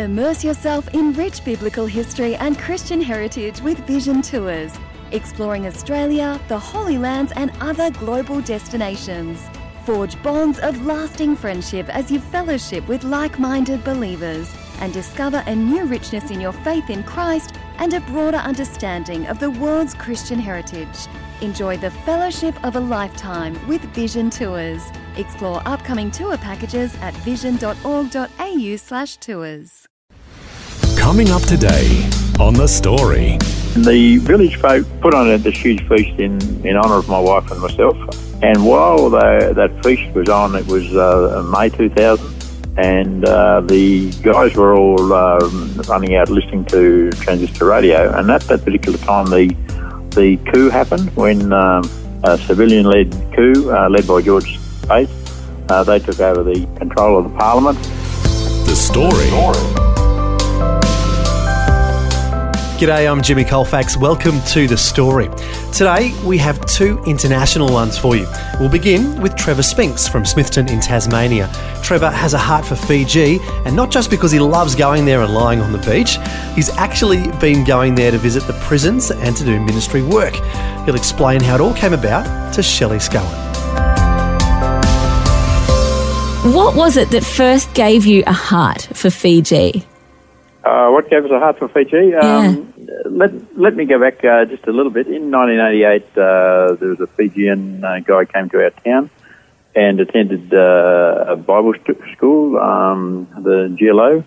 Immerse yourself in rich biblical history and Christian heritage with Vision Tours, exploring Australia, the Holy Lands, and other global destinations. Forge bonds of lasting friendship as you fellowship with like minded believers and discover a new richness in your faith in Christ and a broader understanding of the world's Christian heritage. Enjoy the fellowship of a lifetime with Vision Tours. Explore upcoming tour packages at vision.org.au/slash tours. Coming up today on The Story. The village folk put on this huge feast in, in honour of my wife and myself. And while the, that feast was on, it was uh, May 2000, and uh, the guys were all uh, running out listening to transistor radio. And at that particular time, the the coup happened when um, a civilian-led coup, uh, led by George Speight, uh, they took over the control of the parliament. The story. G'day, I'm Jimmy Colfax. Welcome to The Story. Today, we have two international ones for you. We'll begin with Trevor Spinks from Smithton in Tasmania. Trevor has a heart for Fiji, and not just because he loves going there and lying on the beach, he's actually been going there to visit the prisons and to do ministry work. He'll explain how it all came about to Shelley Scowen. What was it that first gave you a heart for Fiji? Uh, what gave us a heart for Fiji? Um, let, let me go back uh, just a little bit. In 1988, uh, there was a Fijian uh, guy came to our town and attended uh, a Bible st- school, um, the GLO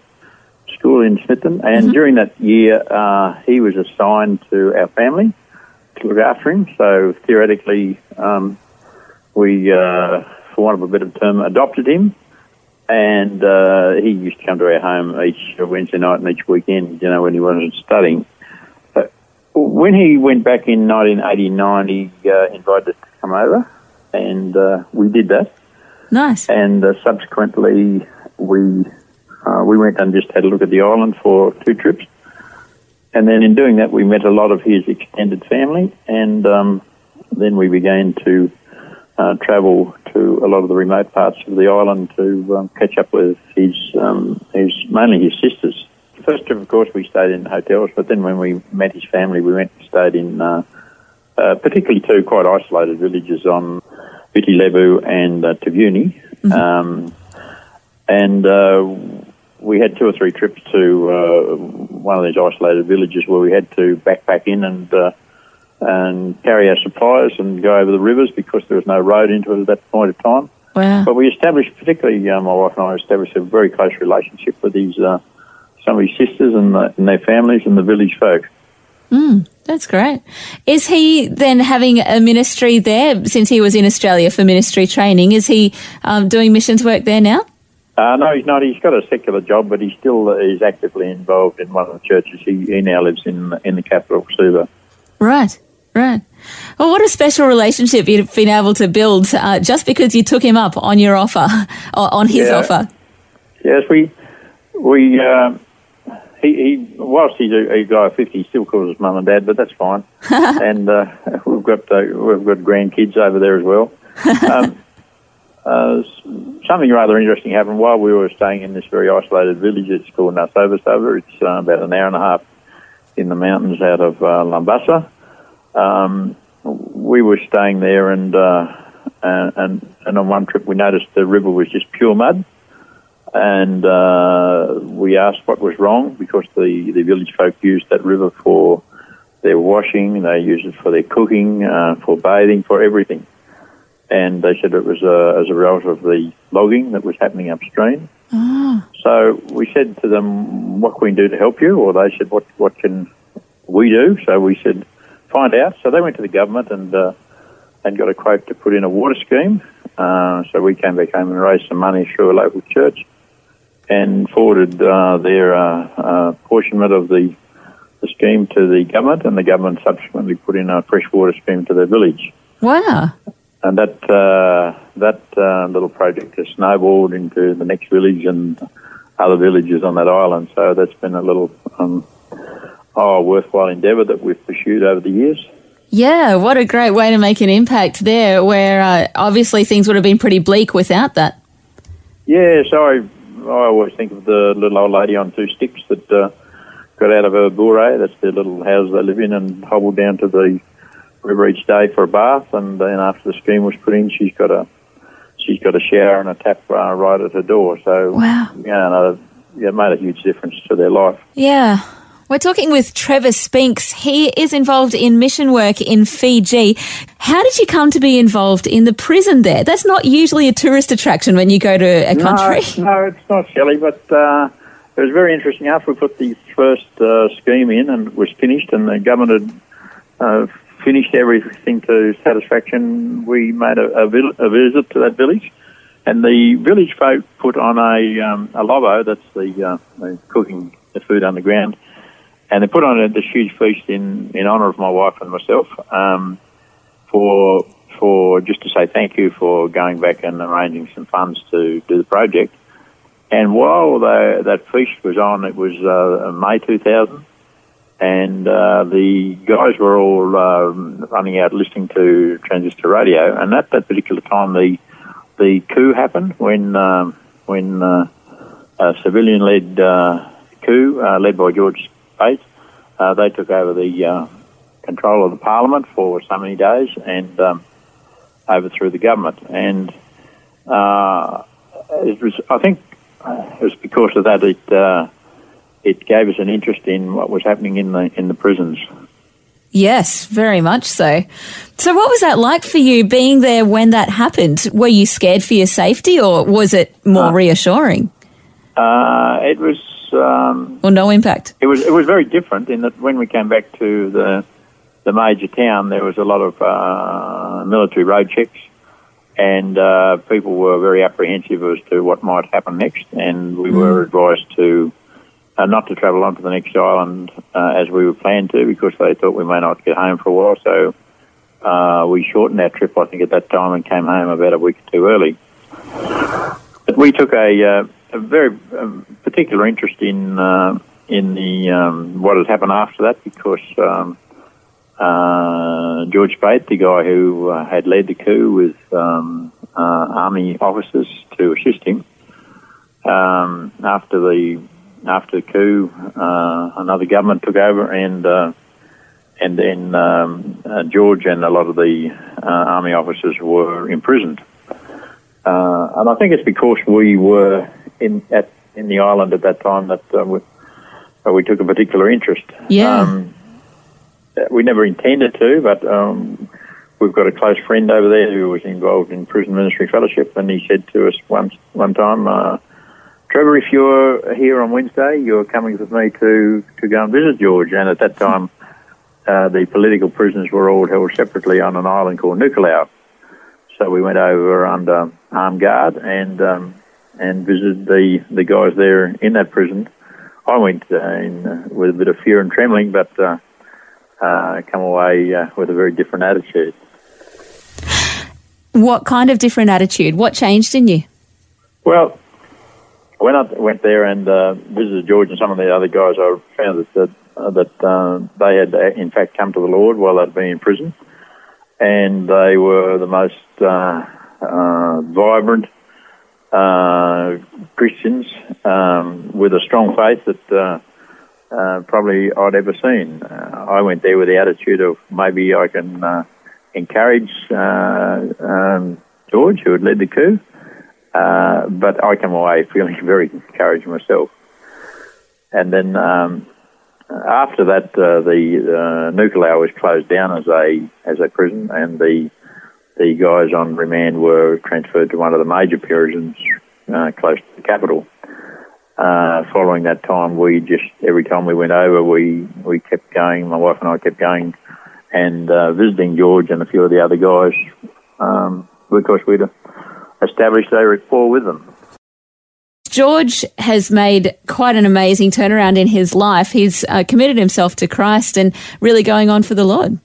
school in Smithton. And Mm-hmm. during that year, uh, he was assigned to our family to look after him. So theoretically, um, we, uh, for want of a better term, adopted him and uh, he used to come to our home each Wednesday night and each weekend, you know, when he wasn't studying. But when he went back in 1989, he uh, invited us to come over, and uh, we did that. Nice. And uh, subsequently, we uh, we went and just had a look at the island for two trips. And then in doing that, we met a lot of his extended family, and um, then we began to uh, travel to a lot of the remote parts of the island to um, catch up with his, um, his mainly his sisters. First trip, of course, we stayed in hotels, but then when we met his family, we went and stayed in uh, uh, particularly two quite isolated villages on Viti Levu and uh, Taveuni. Um, and uh, we had two or three trips to uh, one of these isolated villages where we had to backpack in and uh, and carry our supplies and go over the rivers because there was no road into it at that point of time. Wow. But we established, particularly uh, my wife and I, established a very close relationship with these uh, some of his sisters and, the, and their families and the village folk. That's great. Is he then having a ministry there since he was in Australia for ministry training? Is he um, doing missions work there now? Uh, no, he's not. He's got a secular job, but he still uh, is actively involved in one of the churches. He, he now lives in in the capital, Suva. Right, right. Well, what a special relationship you've been able to build uh, just because you took him up on your offer, on his Yeah. offer. Yes, we we um, he, he whilst he's a, a guy of fifty, he still calls us mum and dad, but that's fine. and uh, we've got uh, we've got grandkids over there as well. Um, uh, something rather interesting happened while we were staying in this very isolated village. It's called Nasovasova. It's uh, about an hour and a half in the mountains out of uh, Labasa. Um, we were staying there, and, uh, and and on one trip we noticed the river was just pure mud and uh, we asked what was wrong because the, the village folk used that river for their washing, they used it for their cooking, uh, for bathing, for everything. And they said it was uh, as a result of the logging that was happening upstream. So we said to them, "What can we do to help you?" Or they said, "What what can we do?" So we said, "Find out." So they went to the government and uh, and got a quote to put in a water scheme. Uh, so we came back home and raised some money through a local church and forwarded uh, their uh, uh, portionment of the, the scheme to the government, and the government subsequently put in a fresh water scheme to the village. Wow. And that uh, that uh, little project has snowballed into the next village and other villages on that island. So that's been a little um, oh a worthwhile endeavour that we've pursued over the years. Yeah, what a great way to make an impact there, where uh, obviously things would have been pretty bleak without that. Yeah, so I, I always think of the little old lady on two sticks that uh, got out of her bure. That's the little house they live in, and hobbled down to the river each day for a bath. And then after the scheme was put in, she's got a she's got a shower and a tap uh, right at her door. So Wow. yeah, no, yeah, it made a huge difference to their life. Yeah. We're talking with Trevor Spinks. He is involved in mission work in Fiji. How did you come to be involved in the prison there? That's not usually a tourist attraction when you go to a country. No, no it's not, Shelley, but uh, it was very interesting. After we put the first uh, scheme in and it was finished and the government had uh, finished everything to satisfaction, we made a, a, vil- a visit to that village. And the village folk put on a, um, a lovo, that's the, uh, the cooking the food underground, and they put on this huge feast in, in honour of my wife and myself um, for for just to say thank you for going back and arranging some funds to do the project. And while the, that feast was on, it was uh, May 2000, and uh, the guys were all um, running out listening to transistor radio. And at that particular time, the the coup happened when um, when uh, a civilian-led uh, coup uh, led by George Speight, uh, they took over the uh, control of the parliament for so many days and um, overthrew the government. And uh, it was, I think, uh, it was because of that it uh, it gave us an interest in what was happening in the in the prisons. Yes, very much so. So, what was that like for you being there when that happened? Were you scared for your safety or was it more reassuring Uh, it was. Um, or no impact? It was it was very different in that when we came back to the the major town, there was a lot of uh, military road checks, and uh, people were very apprehensive as to what might happen next. And we were advised to uh, not to travel on to the next island uh, as we were planned to because they thought we may not get home for a while. So uh, we shortened our trip, I think, at that time and came home about a week or two early. But we took a, uh, a very um, particular interest in uh, in the um, what had happened after that because um, uh, George Speight, the guy who uh, had led the coup with um, uh, army officers to assist him, um, after the after the coup, uh, another government took over and. Uh, and then um, George and a lot of the army officers were imprisoned. And I think it's because we were in at in the island at that time that uh, we, uh, we took a particular interest. Yeah. Um, we never intended to, but um, we've got a close friend over there who was involved in prison ministry fellowship, and he said to us once one time, uh, "Trevor, if you're here on Wednesday, you're coming with me to to go and visit George." And at that time, uh, the political prisoners were all held separately on an island called Nukulau. So we went over under armed guard and um, and visited the, the guys there in that prison. I went uh, in, uh, with a bit of fear and trembling, but uh, uh, come away uh, with a very different attitude. What kind of different attitude? What changed in you? Well, when I went there and uh, visited George and some of the other guys, I found that that, uh, that uh, they had in fact come to the Lord while they'd been in prison, and they were the most uh, uh, vibrant uh, Christians um, with a strong faith that uh, uh, probably I'd ever seen. Uh, I went there with the attitude of maybe I can uh, encourage uh, um, George, who had led the coup. But I came away feeling very encouraged myself. And then um, after that, the uh, Nukulau was closed down as a as a prison, and the the guys on remand were transferred to one of the major prisons uh, close to the capital. Uh, following that time, we just every time we went over, we we kept going. My wife and I kept going and uh, visiting George and a few of the other guys um, because we'd established a rapport with them. George has made quite an amazing turnaround in his life. He's uh, committed himself to Christ and really going on for the Lord.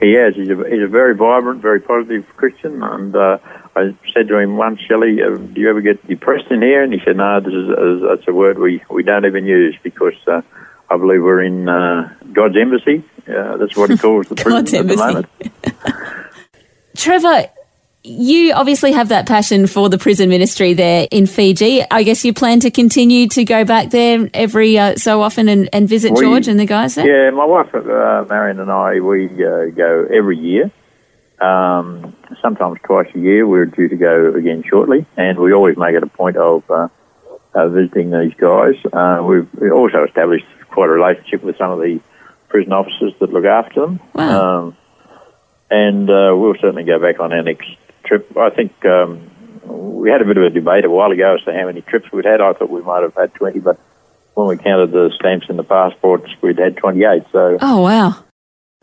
He has. He's a, he's a very vibrant, very positive Christian. And uh, I said to him once, Shelley, uh, do you ever get depressed in here? And he said, no, this is uh, that's a word we, we don't even use because uh, I believe we're in uh, God's embassy. Uh, that's what he calls the prison at the moment. Trevor, you obviously have that passion for the prison ministry there in Fiji. I guess you plan to continue to go back there every uh, so often and, and visit We- George and the guys there? Yeah, my wife uh, Marion and I we uh, go every year. Um, sometimes twice a year. We're due to go again shortly, and we always make it a point of uh, uh, visiting these guys. Uh, we've also established quite a relationship with some of the prison officers that look after them. Wow. Um, and uh, we'll certainly go back on our next trip. I think um, we had a bit of a debate a while ago as to how many trips we'd had. I thought we might have had 20, but when we counted the stamps in the passports, we'd had 28. So Oh, wow.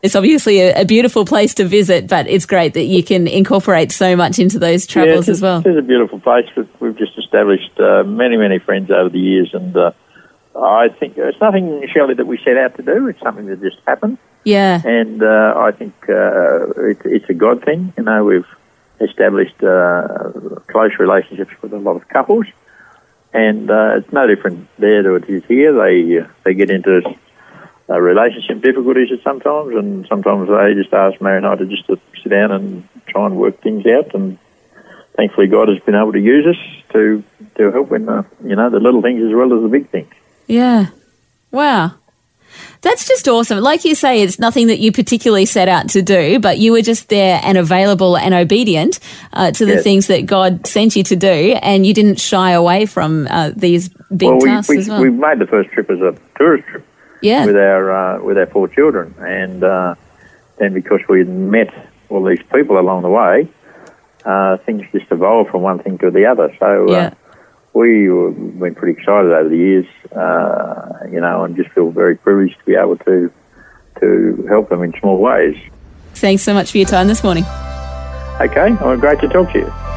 It's obviously a, a beautiful place to visit, but it's great that you can incorporate so much into those travels yeah, as well. It is a beautiful place. We've, we've just established uh, many, many friends over the years, and uh, I think it's nothing, Shelley, that we set out to do. It's something that just happened, Yeah. and uh, I think uh, it, it's a God thing. You know, we've established uh, close relationships with a lot of couples, and uh, it's no different there to it is here. They uh, they get into uh, relationship difficulties sometimes, and sometimes they just ask Mary and I to just to sit down and try and work things out. And thankfully, God has been able to use us to to help in the you know the little things as well as the big things. Yeah. Wow. That's just awesome. Like you say, it's nothing that you particularly set out to do, but you were just there and available and obedient uh, to the Yes. things that God sent you to do, and you didn't shy away from uh, these big well, we, tasks we, as well. we made the first trip as a tourist trip yeah. with our uh, with our four children, and uh, then because we had met all these people along the way, uh, things just evolved from one thing to the other. So. Yeah. We were been pretty excited over the years, uh, you know, and just feel very privileged to be able to to help them in small ways. Thanks so much for your time this morning. Okay, well, great to talk to you.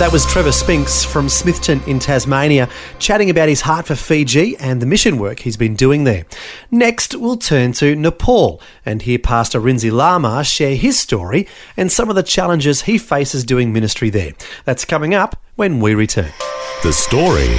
That was Trevor Spinks from Smithton in Tasmania, chatting about his heart for Fiji and the mission work he's been doing there. Next, we'll turn to Nepal and hear Pastor Rinzi Lama share his story and some of the challenges he faces doing ministry there. That's coming up when we return. The story.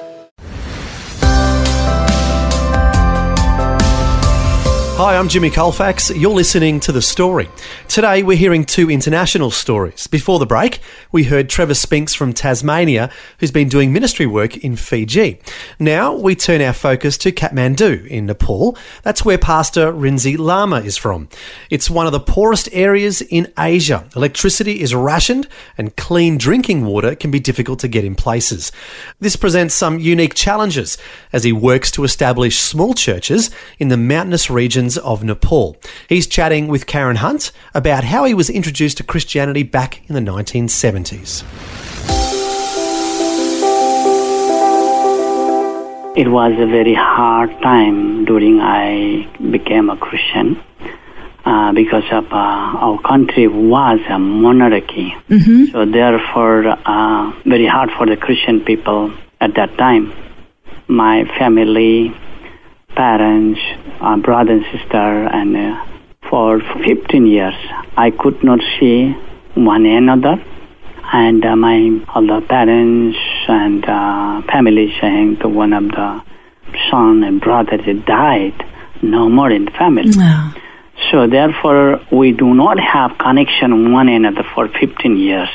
Hi, I'm Jimmy Colfax. You're listening to The Story. Today, we're hearing two international stories. Before the break, we heard Trevor Spinks from Tasmania, who's been doing ministry work in Fiji. Now, we turn our focus to Kathmandu in Nepal. That's where Pastor Rinzi Lama is from. It's one of the poorest areas in Asia. Electricity is rationed, and clean drinking water can be difficult to get in places. This presents some unique challenges as he works to establish small churches in the mountainous regions of Nepal. He's chatting with Karen Hunt about how he was introduced to Christianity back in the 1970s. It was a very hard time during I became a Christian uh, because of uh, our country was a monarchy. So therefore, uh, very hard for the Christian people at that time. My family, parents, uh, brother and sister, and uh, for 15 years, I could not see one another and uh, my other parents and uh, family saying that one of the son and brother died, no more in the family. So therefore, we do not have connection one another for 15 years.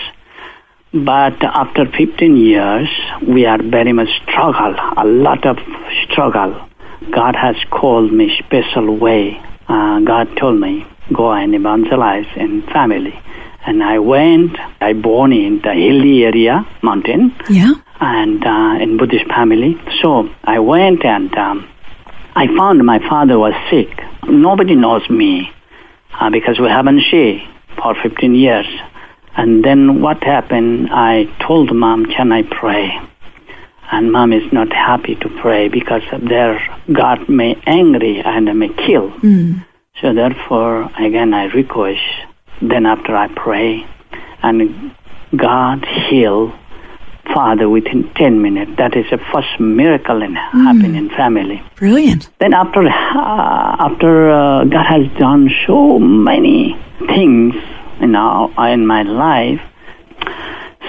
But after 15 years, we are very much struggle, a lot of struggle. God has called me special way. Uh, God told me, go and evangelize in family. And I went, I born in the hilly area, mountain, Yeah. and uh, in Buddhist family. So I went and um, I found my father was sick. Nobody knows me uh, because we haven't seen for 15 years. And then what happened? I told mom, "Can I pray?" And mom is not happy to pray because there God may angry and may kill. So therefore, again, I request. Then after I pray, and God heal father within 10 minutes. That is the first miracle in happen in family. Brilliant. Then after uh, after uh, God has done so many things in our, in my life,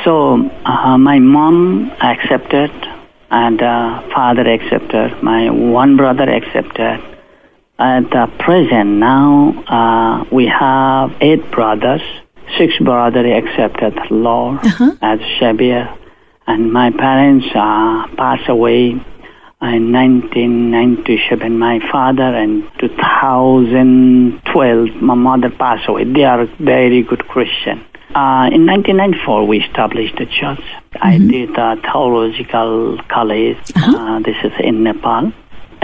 so uh, my mom accepted and uh, father accepted. My one brother accepted. At the present now, uh, we have eight brothers. Six brothers accepted the Lord as Savior, and my parents uh, passed away in 1997. My father in 2012, my mother passed away. They are very good Christian. Uh, in 1994, we established the church. I did a theological college. Uh, this is in Nepal.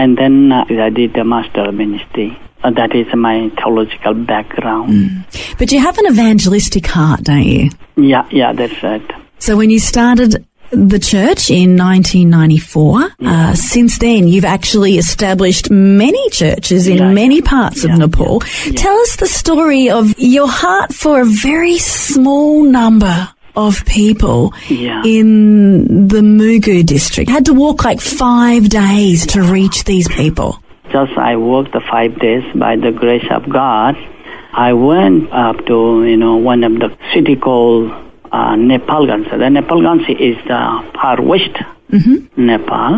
And then uh, I did the master ministry. Uh, that is my theological background. But you have an evangelistic heart, don't you? Yeah, yeah, that's right. So when you started the church in 1994, uh, since then you've actually established many churches in Yeah, many yeah. parts of Yeah, Nepal. Tell us the story of your heart for a very small number of people Yeah. in the Mugu district. Had to walk like five days to reach these people. Just I walked the five days by the grace of God. I went up to, you know, one of the city called uh, Nepalganj. The Nepalganj is the far west Nepal.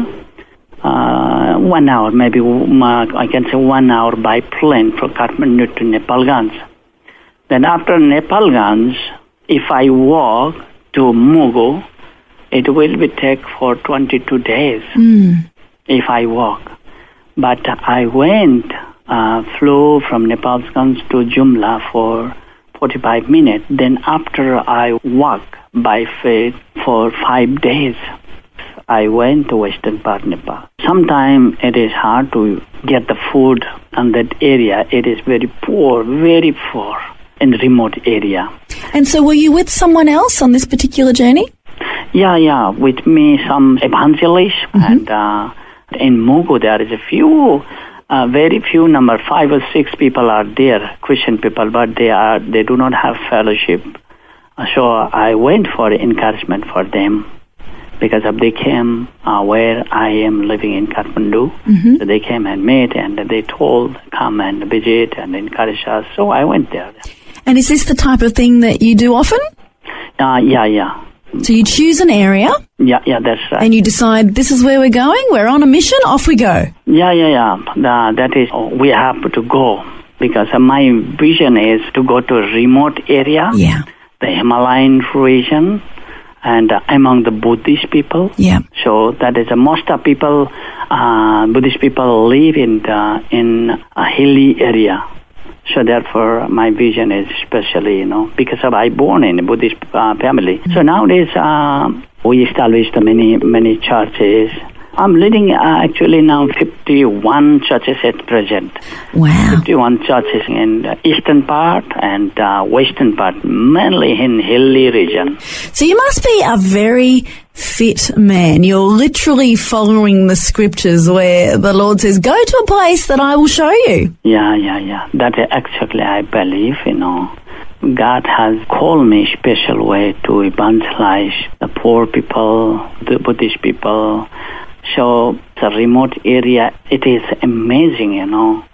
Uh, one hour, maybe I can say one hour by plane from Kathmandu to Nepalganj. Then after Nepalganj, if I walk to Mugu, it will be take for 22 days if I walk. But I went, uh, flew from Nepalganj to Jumla for 45 minutes. Then after I walk by feet for five days, I went to western part Nepal. Sometimes it is hard to get the food in that area. It is very poor, very poor in remote area. And so were you with someone else on this particular journey? Yeah, yeah. With me, some evangelists, and uh, in Mugu there is a few, uh, very few number, five or six people are there, Christian people, but they are they do not have fellowship. Uh, So I went for encouragement for them because they came uh, where I am living in Kathmandu. So they came and met and they told come and visit and encourage us. So I went there. And is this the type of thing that you do often? Uh, yeah, yeah, So you choose an area yeah, yeah. That's right. and you decide this is where we're going, we're on a mission, off we go. Yeah, yeah, yeah. The, that is, we have to go because my vision is to go to a remote area, Yeah. the Himalayan region, and uh, among the Buddhist people. Yeah. So that is uh, most of people, uh, Buddhist people live in the, in a hilly area. So therefore, my vision is especially, you know, because I born in a Buddhist uh, family. So nowadays, uh, we established many many churches. I'm leading uh, actually now 51 churches at present. Wow. 51 churches in the eastern part and uh, western part, mainly in hilly region. So you must be a very fit man. You're literally following the scriptures where the Lord says, go to a place that I will show you. Yeah, yeah, yeah. That actually I believe, you know. God has called me special way to evangelize the poor people, the Buddhist people. So the remote area, it is amazing, you know.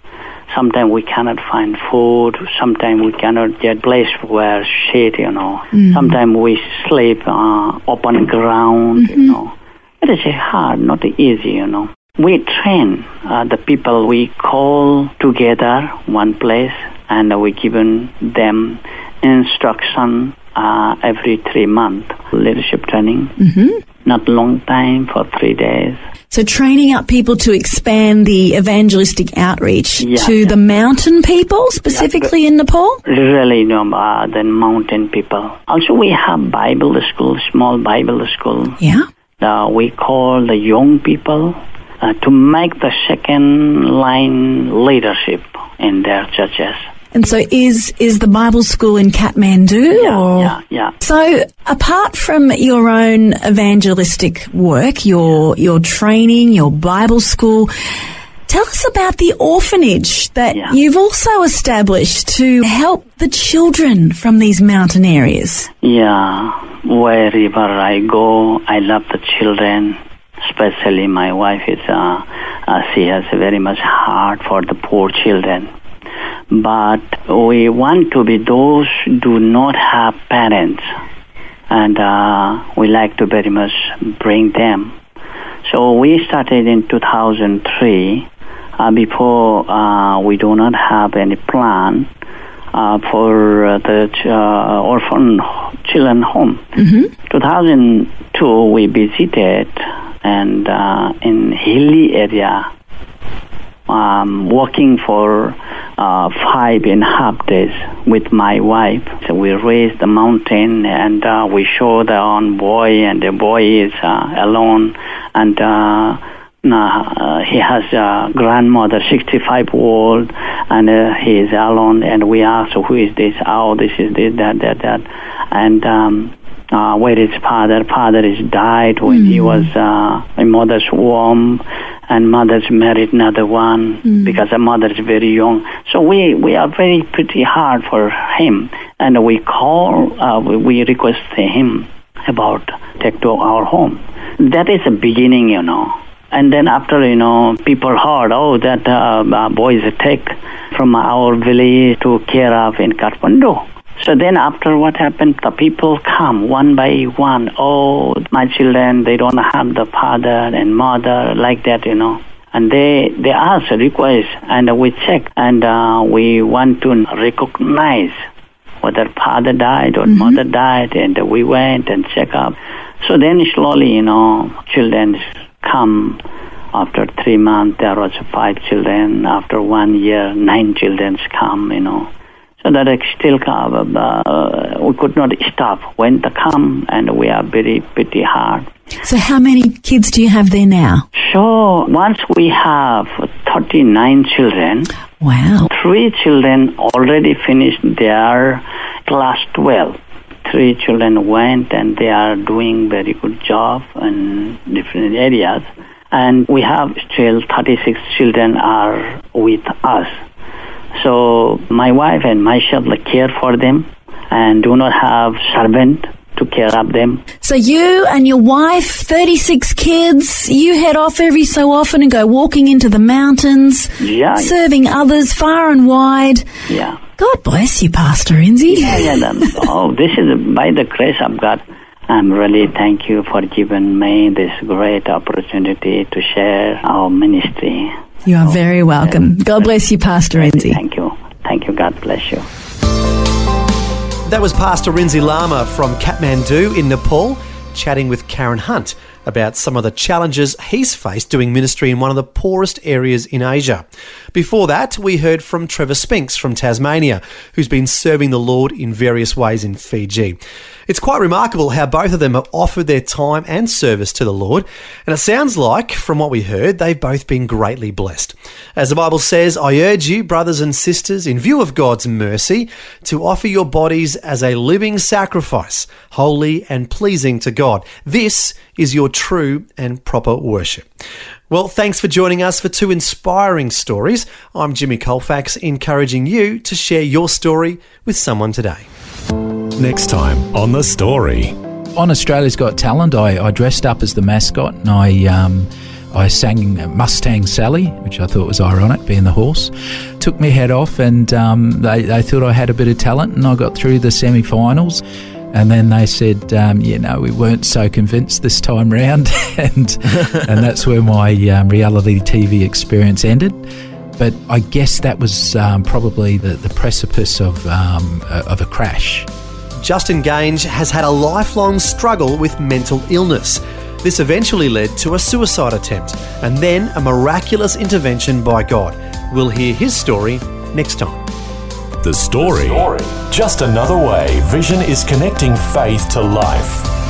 Sometimes we cannot find food. Sometimes we cannot get place where shade, you know. Sometimes we sleep uh, open ground, you know. It is hard, not easy, you know. We train uh, the people we call together one place and we given them instruction uh, every three months leadership training. Mm-hmm. Not long time for three days. So training up people to expand the evangelistic outreach Yeah, to yeah. the mountain people, specifically in Nepal? Really, know, uh, the mountain people. Also, we have Bible school, small Bible school. Yeah. uh, we call the young people uh, to make the second line leadership in their churches. And so is is the Bible school in Kathmandu? Yeah, or? yeah, yeah. So apart from your own evangelistic work, your your training, your Bible school, Tell us about the orphanage that Yeah. you've also established to help the children from these mountain areas. Yeah, wherever I go, I love the children. Especially my wife is, uh, uh, she has a very much heart for the poor children. But we want to be those do not have parents, and uh, we like to very much bring them. So we started in 2003. Uh, before uh, we do not have any plan uh, for uh, the ch- uh, orphan children home. 2002 we visited and uh, in hilly area um, walking for uh, five and a half days with my wife. So we raised the mountain and uh, we show the own boy and the boy is uh, alone and uh, uh, he has a grandmother, 65 old, and uh, he is alone. And we ask, who is this? Oh, this is this, that, that, that. And um, uh, where is father? Father is died when he was uh, in mother's womb, and mother's married another one because the mother is very young. So we we are very pretty hard for him, and we call, uh, we, we request him about take to our home. That is the beginning, you know. And then after, you know, people heard, oh, that uh, uh, boy is take from our village to care of in Kathmandu. So then after what happened, the people come one by one. Oh, my children, they don't have the father and mother like that, you know. And they, they ask, request, and we check, and uh, we want to recognize whether father died or mother died, and we went and check up. So then slowly, you know, children come. After three months, there was five children. After one year, nine children come, you know. So that still uh, we could not stop when they come, and we are very pretty hard. So, how many kids do you have there now? So once we have 39 children, Wow. three children already finished their class 12. Three children went and they are doing very good job in different areas. And we have still 36 children are with us. So my wife and myself like, care for them and do not have servant to care of them. So, you and your wife, 36 kids, you head off every so often and go walking into the mountains, Yeah. serving others far and wide. Yeah. God bless you, Pastor Rinzi. Yeah, yeah, oh, this is by the grace of God. I'm really thank you for giving me this great opportunity to share our ministry. You are oh, very welcome. God bless you, Pastor Rinzi. Thank you. Thank you. God bless you. That was Pastor Rinzi Lama from Kathmandu in Nepal, chatting with Karen Hunt about some of the challenges he's faced doing ministry in one of the poorest areas in Asia. Before that, we heard from Trevor Spinks from Tasmania, who's been serving the Lord in various ways in Fiji. It's quite remarkable how both of them have offered their time and service to the Lord, and it sounds like, from what we heard, they've both been greatly blessed. As the Bible says, I urge you, brothers and sisters, in view of God's mercy, to offer your bodies as a living sacrifice, holy and pleasing to God. This is your true and proper worship. Well, thanks for joining us for two inspiring stories. I'm Jimmy Colfax, encouraging you to share your story with someone today. Next time on The Story. on Australia's Got Talent, I, I dressed up as the mascot and I um, I sang Mustang Sally, which I thought was ironic, being the horse. Took my head off, and um, they, they thought I had a bit of talent, and I got through the semi-finals. And then they said, um, you know, we weren't so convinced this time round, and and that's where my um, reality TV experience ended. But I guess that was um, probably the, the precipice of um, of a crash. Justin Gange has had a lifelong struggle with mental illness. This eventually led to a suicide attempt and then a miraculous intervention by God. We'll hear his story next time. The Story. Just another way Vision is connecting faith to life.